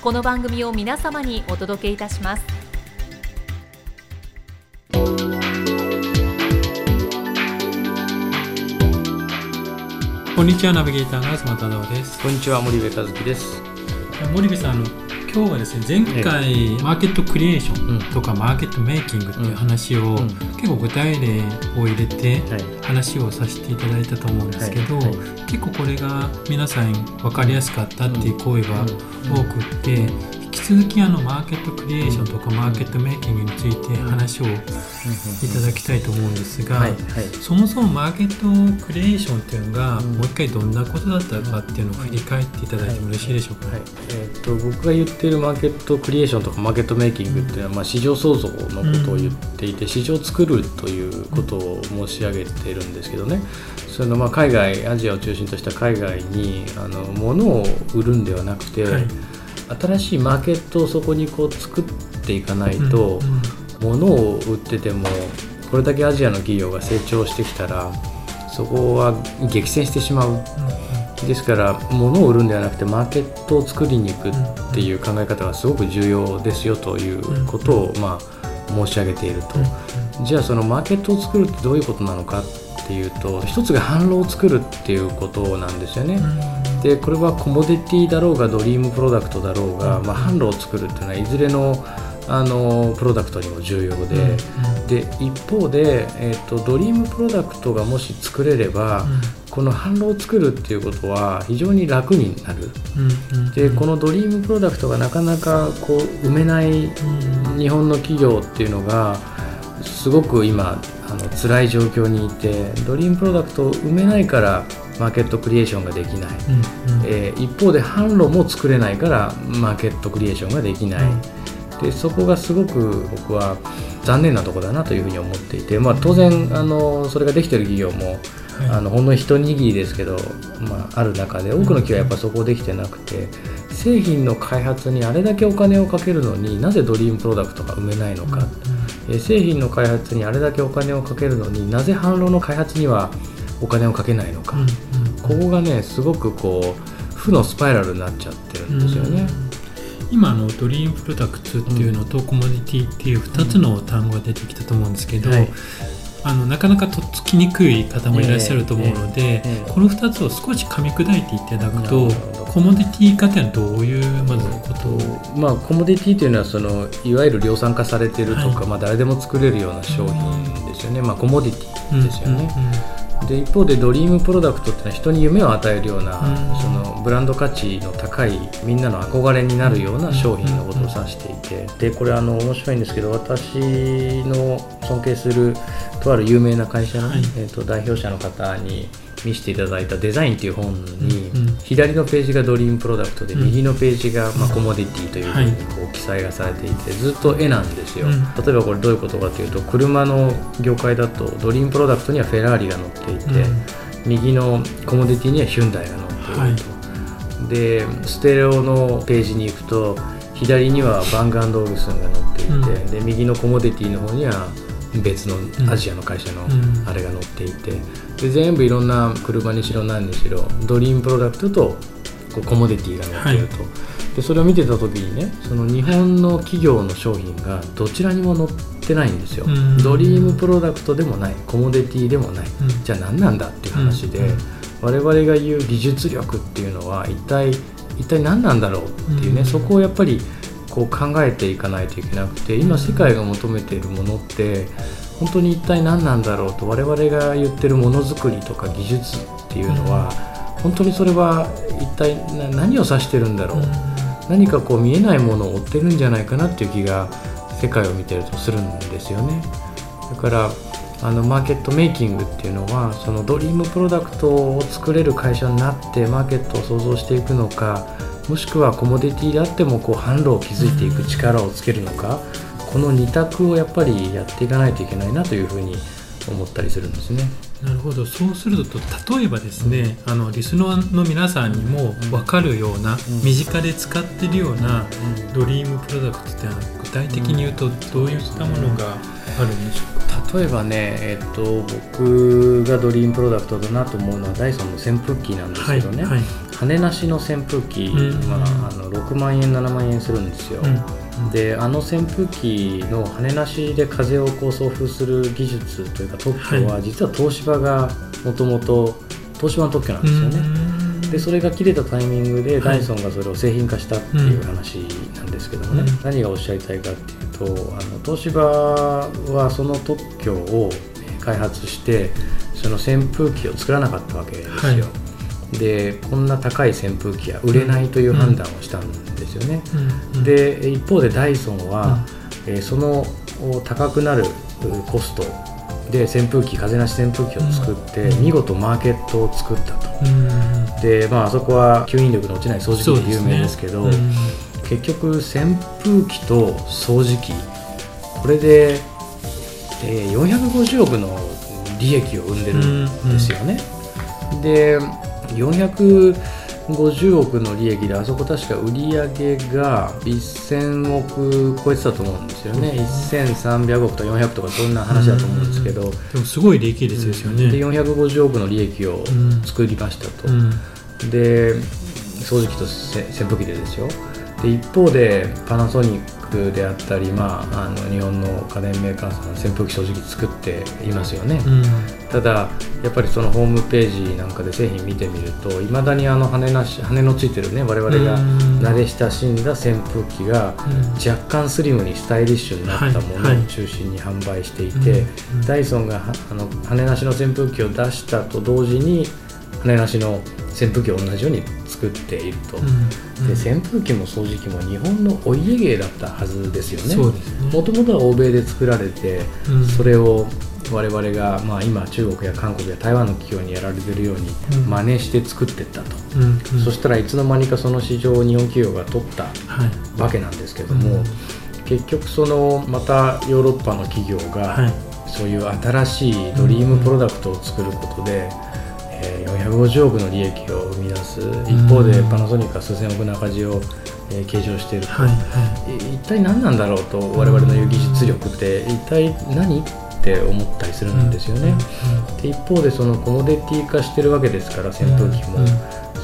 この番組を皆様にお届けいたします。こんにちはナビゲーターの東忠夫です。こんにちは森部和樹です。森部さんあの今日はですね前回マーケットクリエーションとかマーケットメイキングっていう話を、結構具体例を入れて話をさせていただいたと思うんですけど、結構これが皆さん分かりやすかったっていう声が多くって引き続きあのマーケットクリエーションとかマーケットメイキングについて話をいただきたいと思うんですが、そもそもマーケットクリエーションっていうのがもう一回どんなことだったかっていうのを振り返っていただいてもよろしいでしょうか、はい。えー、と僕が言っているマーケットクリエーションとかマーケットメイキングっていうのは、まあ、市場創造のことを言っていて、市場を作るということを申し上げているんですけどね。そのまあ海外アジアを中心とした海外にあの物を売るんではなくて、はい新しいマーケットをそこにこう作っていかないと、物を売っててもこれだけアジアの企業が成長してきたらそこは激戦してしまう。ですから物を売るんではなくてマーケットを作りに行くっていう考え方がすごく重要ですよということをまあ申し上げていると。じゃあそのマーケットを作るってどういうことなのかっていうと一つが販路を作るっていうことなんですよね。でこれはコモディティだろうがドリームプロダクトだろうが、まあ、販路を作るっていうのはいずれのあのプロダクトにも重要でうん。うん、で一方で、えーと、ドリームプロダクトがもし作れれば、うん、この販路を作るっていうことは非常に楽になる、うんうん、でこのドリームプロダクトがなかなかこう生めない日本の企業っていうのがすごく今あの辛い状況にいてドリームプロダクトを埋めないからマーケットクリエーションができない、うんうん、えー、一方で販路も作れないからマーケットクリエーションができない、うん、でそこがすごく僕は残念なところだなというふうに思っていて、まあ、当然あのそれができている企業も、はい、あのほんの一握りですけど、まあ、ある中で多くの企業はやっぱそこできてなくて製品の開発にあれだけお金をかけるのになぜドリームプロダクトが埋めないのか、うんうん、製品の開発にあれだけお金をかけるのになぜ販路の開発にはお金をかけないのか、ここがねすごくこう負のスパイラルになっちゃってるんですよね。今のドリームプロダクツっていうのとコモディティっていう2つの単語が出てきたと思うんですけど、はい、あのなかなかとっつきにくい方もいらっしゃると思うので、この2つを少し噛み砕いていただくとコモディティ化っていうのはどういうまずことを、まあ、コモディティというのはそのいわゆる量産化されているとか、はい、まあ、誰でも作れるような商品ですよね、まあ、コモディティですよね。うんうんうんで一方でドリームプロダクトっていうのは人に夢を与えるような、そのブランド価値の高いみんなの憧れになるような商品のことを指していてでこれあの面白いんですけど私の尊敬するとある有名な会社の、はい、えー、と代表者の方に見せていただいたデザインという本に、左のページがドリームプロダクトで、右のページが、まあ、コモディティというふうにこう記載がされていてずっと絵なんですよ、例えばこれどういうことかというと車の業界だとドリームプロダクトにはフェラーリが乗っていて、右のコモディティにはヒュンダイが乗っていると、はい、でステレオのページに行くと左にはバング・アンド・オルフセンが乗っていて、うん、で右のコモディティの方には別のアジアの会社のあれが乗っていて、で全部いろんな車にしろ何にしろドリームプロダクトとこうコモディティが乗っていると、はい、でそれを見てた時にねその日本の企業の商品がどちらにも載ってないんですよ、ドリームプロダクトでもないコモディティでもない、じゃあ何なんだっていう話で、我々が言う技術力っていうのは一体一体何なんだろうっていうね、そこをやっぱりここう考えていかないといけなくて今世界が求めているものって本当に一体何なんだろうと我々が言ってるものづくりとか技術っていうのは、本当にそれは一体何を指してるんだろう、何かこう見えないものを追ってるんじゃないかなっていう気が世界を見てるとするんですよね。だからあのマーケットメイキングっていうのはそのドリームプロダクトを作れる会社になってマーケットを創造していくのかもしくはコモディティであってもこう販路を築いていく力をつけるのか、この2択をやっぱりやっていかないといけないなというふうに思ったりするんですね。なるほど。そうすると例えばですね、うん、あのリスナーの皆さんにも分かるような、うん、身近で使ってるようなドリームプロダクトって具体的に言うとどういったものがあるんでしょうか例えばね、えっと、僕がドリームプロダクトだなと思うのはダイソンの扇風機なんですけどね、はいはい、羽なしの扇風機は、あの6万円7万円するんですよ。うんであの扇風機の羽なしで風をこう送風する技術というか特許は、実は東芝がもともと東芝の特許なんですよね。でそれが切れたタイミングでダイソンがそれを製品化したっていう話なんですけどもね、何がおっしゃりたいかっていうとあの東芝はその特許を開発してその扇風機を作らなかったわけですよ。はい。でこんな高い扇風機は売れないという判断をしたんですよね、うん。うん、で一方でダイソンは、うん、えー、その高くなるコストで扇風機風なし扇風機を作って、見事マーケットを作ったと、でまああそこは吸引力の落ちない掃除機で有名ですけど、ね、結局扇風機と掃除機これで、えー、450億の利益を生んでるんですよね、で450億の利益であそこ確か売り上げが1000億超えてたと思うんですよね、うん、1300億と400とかそんな話だと思うんですけど、でもすごい利益率ですよね、で450億の利益を作りましたと、で掃除機と扇風機でですよで一方でパナソニックであったり、まあ、あの日本の家電メーカーさん扇風機掃除機作っていますよね、うん、ただやっぱりそのホームページなんかで製品見てみるといまだにあの羽なし羽のついてるね我々が慣れ親しんだ扇風機が若干スリムにスタイリッシュになったものを中心に販売していて、ダイソンがあの羽なしの扇風機を出したと同時に羽なしの扇風機を同じように作っていると、うんうん、で扇風機も掃除機も日本のお家芸だったはずですよね。もともとは欧米で作られて、うん、それを我々が、まあ、今中国や韓国や台湾の企業にやられてるように真似して作っていったと、うんうん、そしたらいつの間にかその市場を日本企業が取ったわけなんですけども、はい、結局そのまたヨーロッパの企業が、はい、そういう新しいドリームプロダクトを作ることで、えー、450億の利益を生み出す。一方でパナソニックは数千億の赤字を、えー、計上していると、はいはい、一体何なんだろうと我々の言う技術力って一体何って思ったりするんですよね。で一方でそのコモディティ化してるわけですから扇風機も、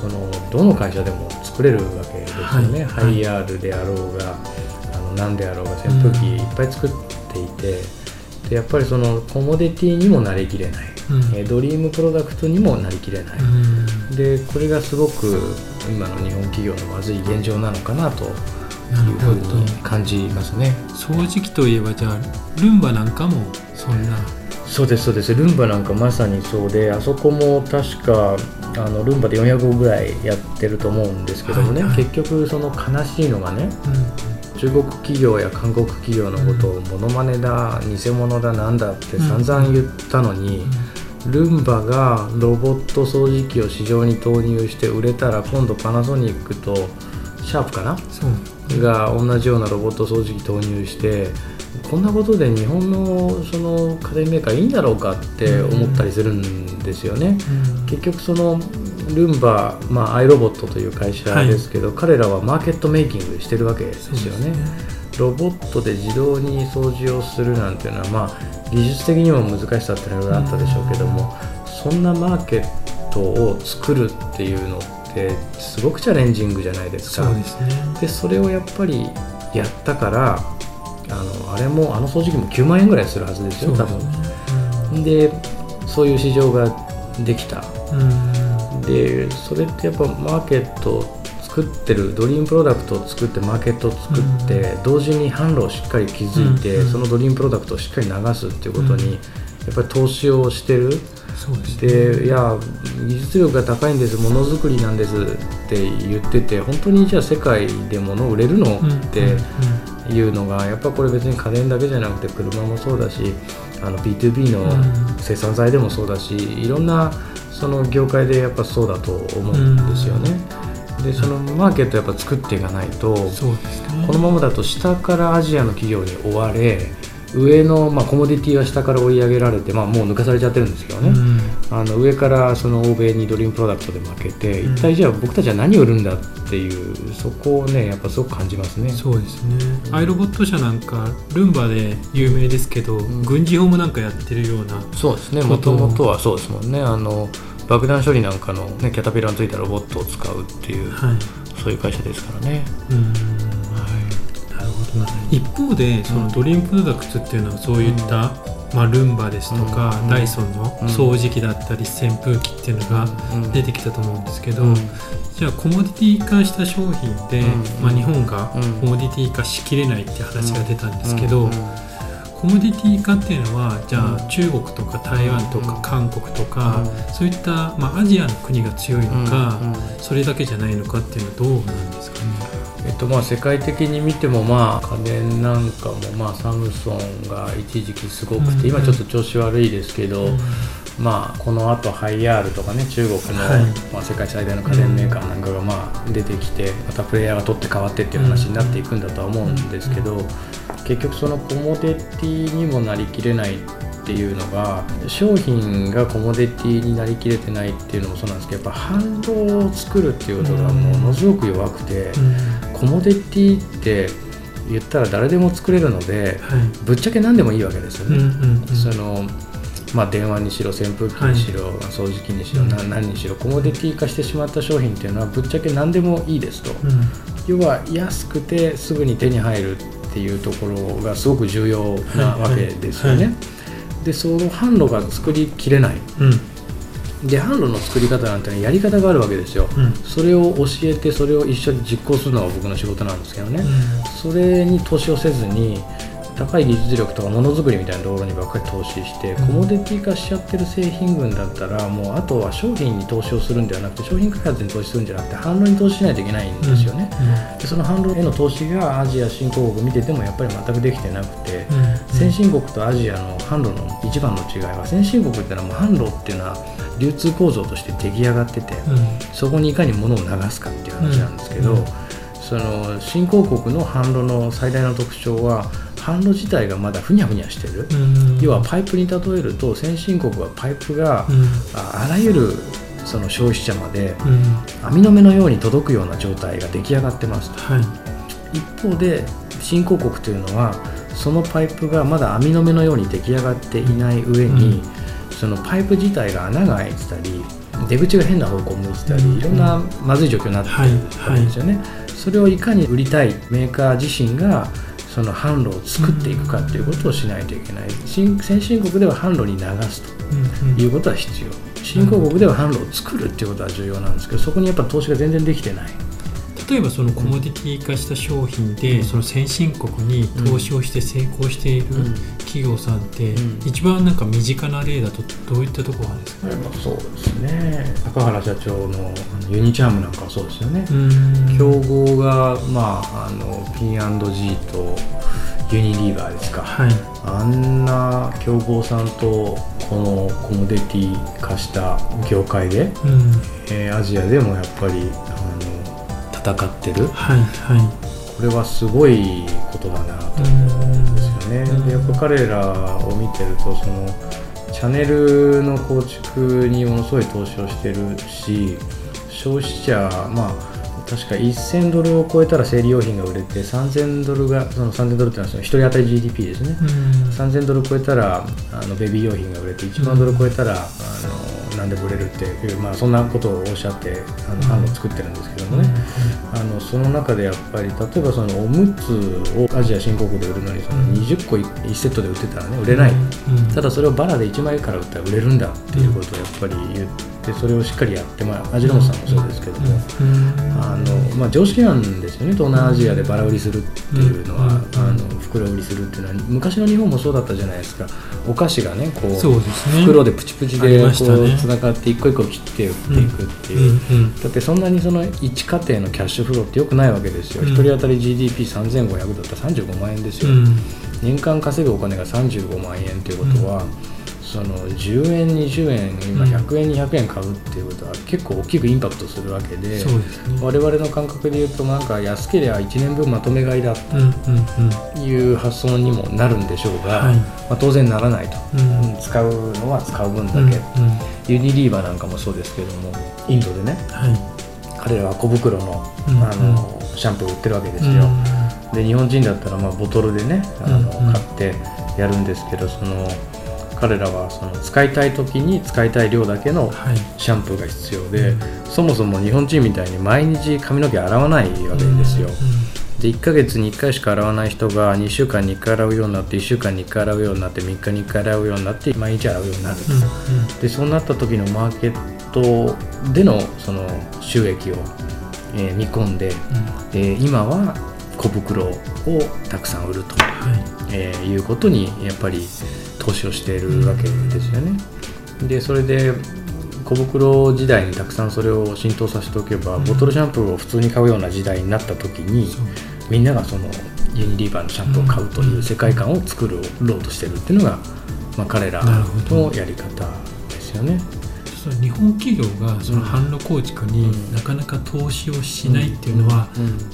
そのどの会社でも作れるわけですよね、はい、ハイヤールであろうがあの何であろうが扇風機いっぱい作っていて。でやっぱりそのコモディティにもなりきれないえドリームプロダクトにもなりきれない、でこれがすごく今の日本企業のまずい現状なのかなというふうに感じますね。掃除機といえばじゃあルンバなんかもそんな。そうですそうです。ルンバなんかまさにそうであそこも確かあのルンバで400億ぐらいやってると思うんですけどもね、はいはい、結局その悲しいのがね、うん、中国企業や韓国企業のことをモノマネだ偽物だなんだって散々言ったのに、うんうんルンバがロボット掃除機を市場に投入して売れたら今度パナソニックとシャープかな？が同じようなロボット掃除機投入してこんなことで日本のその家電メーカーいいんだろうかって思ったりするんですよね。うん、結局そのルンバ、まあ、アイロボットという会社ですけど、はい、彼らはマーケットメイキングしてるわけですよね。ロボットで自動に掃除をするなんていうのは、まあ、技術的にも難しさっていろいろあったでしょうけども、そんなマーケットを作るっていうのってすごくチャレンジングじゃないですか。そうですね、でそれをやっぱりやったからあのあれもあの掃除機も9万円ぐらいするはずですよ多分。でそういう市場ができた。でそれってやっぱマーケット作作ってるドリームプロダクトを作ってマーケットを作って、うん、同時に販路をしっかり築いて、うん、そのドリームプロダクトをしっかり流すっていうことに、やっぱり投資をしてる。で、ね、いや技術力が高いんですものづくりなんですって言ってて本当にじゃあ世界で物を売れるの、っていうのがやっぱこれ別に家電だけじゃなくて車もそうだしあの B2B の生産材でもそうだし、いろんなその業界でやっぱそうだと思うんですよね。でそのマーケットやっぱ作っていかないと、ね、このままだと下からアジアの企業に追われ上の、まあ、コモディティは下から追い上げられて、まあ、もう抜かされちゃってるんですけどね、うん、あの上からその欧米にドリームプロダクトで負けて、うん、一体じゃあ僕たちは何を売るんだっていうそこをねやっぱすごく感じますね。そうですね、うん、アイロボット社なんかルンバで有名ですけど、軍事法もなんかやってるようなそうですね。もともとはそうですもんね。あの爆弾処理なんかの、ね、キャタピラーについたロボットを使うっていう、はい、そういう会社ですからね。うん。一方でそのドリームプロダクツっていうのはそういった、まあ、ルンバですとか、ダイソンの掃除機だったり扇風機っていうのが出てきたと思うんですけど、じゃあコモディティ化した商品で、まあ、日本がコモディティ化しきれないって話が出たん。ですけど、コモディティ化っていうのはじゃあ中国とか台湾とか韓国とか、そういった、まあ、アジアの国が強いのか、それだけじゃないのかっていうのはどうなんですかね？えっとまあ、世界的に見ても、まあ、家電なんかも、まあ、サムソンが一時期すごくて、今ちょっと調子悪いですけど、まあ、このあとハイヤールとかね中国の、はい、まあ、世界最大の家電メーカーなんかがまあ出てきてまたプレイヤーが取って変わってっていう話になっていくんだとは思うんですけど結局そのコモディティにもなりきれないっていうのが商品がコモディティになりきれてないっていうのもそうなんですけどやっぱ反動を作るっていうことがものすごく弱くて、コモディティって言ったら誰でも作れるので、はい、ぶっちゃけ何でもいいわけですよね。そのまあ、電話にしろ扇風機にしろ、はい、掃除機にしろ、うん、何にしろコモディティ化してしまった商品っていうのはぶっちゃけ何でもいいですと、うん、要は安くてすぐに手に入るっていうところがすごく重要なわけですよね。はい。はい。でその販路が作りきれない、うん、で販路の作り方なんて、ね、やり方があるわけですよ、うん、それを教えてそれを一緒に実行するのが僕の仕事なんですけどね、それに投資をせずに高い技術力とかものづくりみたいなところにばっかり投資して、コモディティ化しちゃってる製品群だったらもうあとは商品に投資をするんではなくて商品開発に投資するんじゃなくて販路に投資しないといけないんですよね、でその販路への投資がアジア新興国見ててもやっぱり全くできてなくて、先進国とアジアの販路の一番の違いは先進国ってのはもう販路っていうのは流通構造として出来上がってて、そこにいかに物を流すかっていう話なんですけど、その新興国の販路の最大の特徴は販路自体がまだふにゃふにゃしてる、要はパイプに例えると先進国はパイプが、あらゆるその消費者まで網の目のように届くような状態が出来上がってますと、はい、一方で新興国というのはそのパイプがまだ網の目のように出来上がっていない上に、うん、そのパイプ自体が穴が開いてたり出口が変な方向を向いてたり、うん、いろんなまずい状況になってるわけですよね、はいはい、それをいかに売りたいメーカー自身がその販路を作っていくかということをしないといけない。先進国では販路に流すということは必要。新興国では販路を作るっていうことは重要なんですけどそこにやっぱ投資が全然できてない。例えばそのコモディティ化した商品で、その先進国に投資をして成功している企業さんって、一番なんか身近な例だとどういったところなんですか、そうですね。高原社長のユニチャームなんかはそうですよね。競合が、まあ、あの P&G とユニリーバーですか、はい、あんな競合さんとこのコモディティ化した業界で、うん、えー、アジアでもやっぱり戦ってる、はいはい、これはすごいことだなと思うんですよね。でやっぱ彼らを見てるとそのチャンネルの構築にものすごい投資をしてるし消費者まあ確か1000ドルを超えたら生理用品が売れて3000ドルがその3000ドルっていうのは1人当たり GDP ですね、3000ドル超えたらあのベビー用品が売れて1万ドル超えたら、あの何でも売れるっていう、まあ、そんなことをおっしゃってあの販路を作ってるんですけどもね、あのその中でやっぱり例えばそのおむつをアジア新興国で売るのにその20個1セットで売ってたらね売れない、ただそれをバラで1枚から売ったら売れるんだっていうことをやっぱり言ってそれをしっかりやって、まあ、味の素さんもそうですけども、あのまあ、常識なんですよね。東南アジアでバラ売りするっていうのは、あの袋売りするっていうのは。昔の日本もそうだったじゃないですか。お菓子がねこう、ね、袋でプチプチでこうつながって一個一個切って売っていくっていう、うんうん、だってそんなにその一家庭のキャッシュフローってよくないわけですよ、うん、1人当たり GDP3500 だったら35万円ですよ、年間稼ぐお金が35万円ということは、その10円20円今100円200円買うっていうことは結構大きくインパクトするわけで、ね、我々の感覚で言うとなんか安ければ1年分まとめ買いだという発想にもなるんでしょうが、まあ、当然ならないと、うん、使うのは使う分だけ、うんうん、ユニリーバーなんかもそうですけどもインドでね、はい、彼らは小袋の,、あのシャンプー売ってるわけですよ、で日本人だったらまあボトルでねあの、買ってやるんですけどその彼らはその使いたい時に使いたい量だけのシャンプーが必要で、はい、そもそも日本人みたいに毎日髪の毛洗わないわけですよ。で1ヶ月に1回しか洗わない人が2週間に1回洗うようになって1週間に1回洗うようになって3日に1回洗うようになって毎日洗うようになると、うんうん、でそうなった時のマーケットでのその収益を、えー、見込んで、うん、で今は小袋をたくさん売ると、はい、えー、いうことにやっぱり投資をしているわけですよね。でそれで小袋時代にたくさんそれを浸透させておけば、ボトルシャンプーを普通に買うような時代になった時に、みんながそのユニリーバーのシャンプーを買うという世界観を作ろうとしてるっていうのが、まあ、彼らのやり方ですよね。日本企業がその販路構築になかなか投資をしないっていうのは、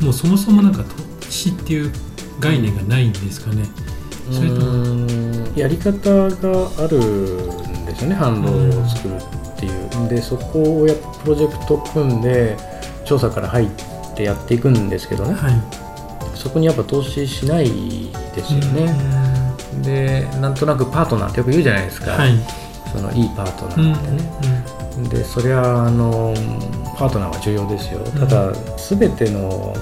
もうそもそもなんか投資っていう概念がないんですかね。それとやり方があるんですよね販路を作るっていう。でそこをやプロジェクト組んで調査から入ってやっていくんですけどね、はい、そこにやっぱ投資しないですよね、でなんとなくパートナーってよく言うじゃないですか、はい、そのいいパートナーってね、でそれはあのパートナーは重要ですよ。ただ、全ての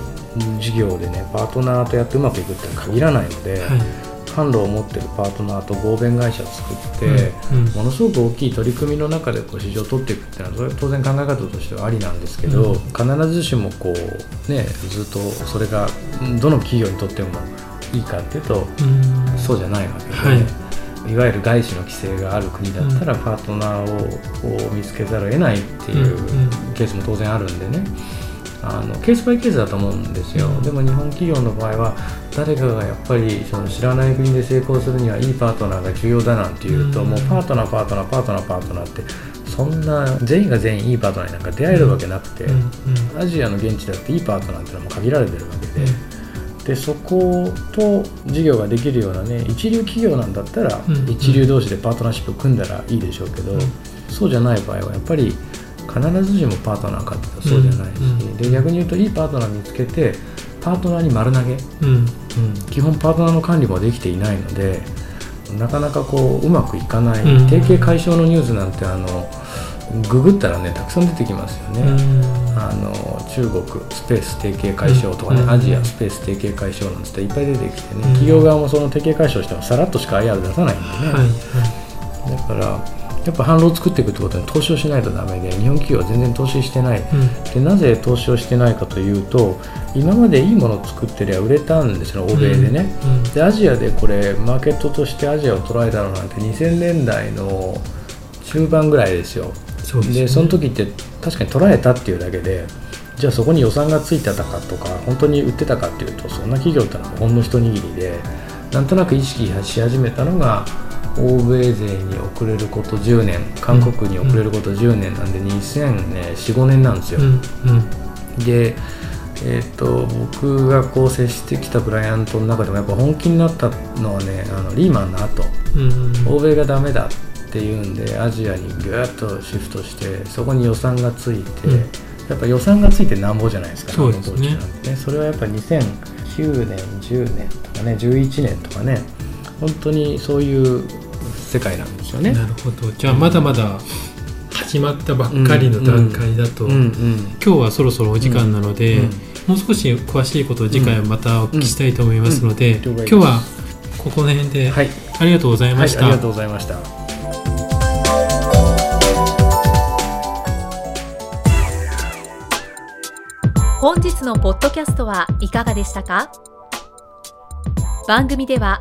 事業でねパートナーとやってうまくいくって限らないので、はい販路を持ってるパートナーと合弁会社を作って、うんうん、ものすごく大きい取り組みの中でこう市場を取っていくっていうのは当然考え方としてはありなんですけど、うん、必ずしもこう、ね、ずっとそれがどの企業にとってもいいかっていうと、そうじゃないわけで。はい。いわゆる外資の規制がある国だったらパートナーを見つけざるを得ないっていうケースも当然あるんでねあのケースバイケースだと思うんですよ、でも日本企業の場合は誰かがやっぱりその知らない国で成功するにはいいパートナーが重要だなんていうと、もうパートナーパートナーパートナーパートナーってそんな全員が全員いいパートナーになんか出会えるわけなくて、アジアの現地だっていいパートナーっていうのはも限られてるわけで。でそこと事業ができるようなね一流企業なんだったら、一流同士でパートナーシップを組んだらいいでしょうけど、そうじゃない場合はやっぱり必ずしもパートナーかってそうじゃないし、で逆に言うといいパートナー見つけてパートナーに丸投げ、うん。基本パートナーの管理もできていないのでなかなかこううまくいかない、うん、提携解消のニュースなんてあのググったらねたくさん出てきますよね、あの中国スペース提携解消とかね、アジアスペース提携解消なんていっぱい出てきてね、企業側もその提携解消してもさらっとしか IR 出さないんでね、はいはい、だからやっぱ販路を作っていくってことに投資をしないとダメで日本企業は全然投資してない、うん、でなぜ投資をしてないかというと今までいいものを作ってりゃ売れたんですよ欧米でね、うん。うん、でアジアでこれマーケットとしてアジアを捉えたのなんて2000年代の中盤ぐらいですよ。そで、ね、その時って確かに捉えたっていうだけでじゃあそこに予算がついてたかとか本当に売ってたかっていうとそんな企業ってのはほんの一握りでなんとなく意識し始めたのが欧米勢に遅れること10年韓国に遅れること10年なんで2004,5年なんですよ。うんうん、で、えーと、僕がこう接してきたクライアントの中でもやっぱ本気になったのはねあのリーマンの後、うん、欧米がダメだっていうんでアジアにぐっとシフトしてそこに予算がついて、やっぱ予算がついてなんぼじゃないですか、そうですね。ね。それはやっぱ2009年10年とかね11年とかね。本当にそういう世界なんですよね。なるほど。じゃあまだまだ始まったばっかりの段階だと、今日はそろそろお時間なので、もう少し詳しいことを次回またお聞きしたいと思いますので、今日はここの辺で、はい、ありがとうございました、はい、ありがとうございました。本日のポッドキャストはいかがでしたか？番組では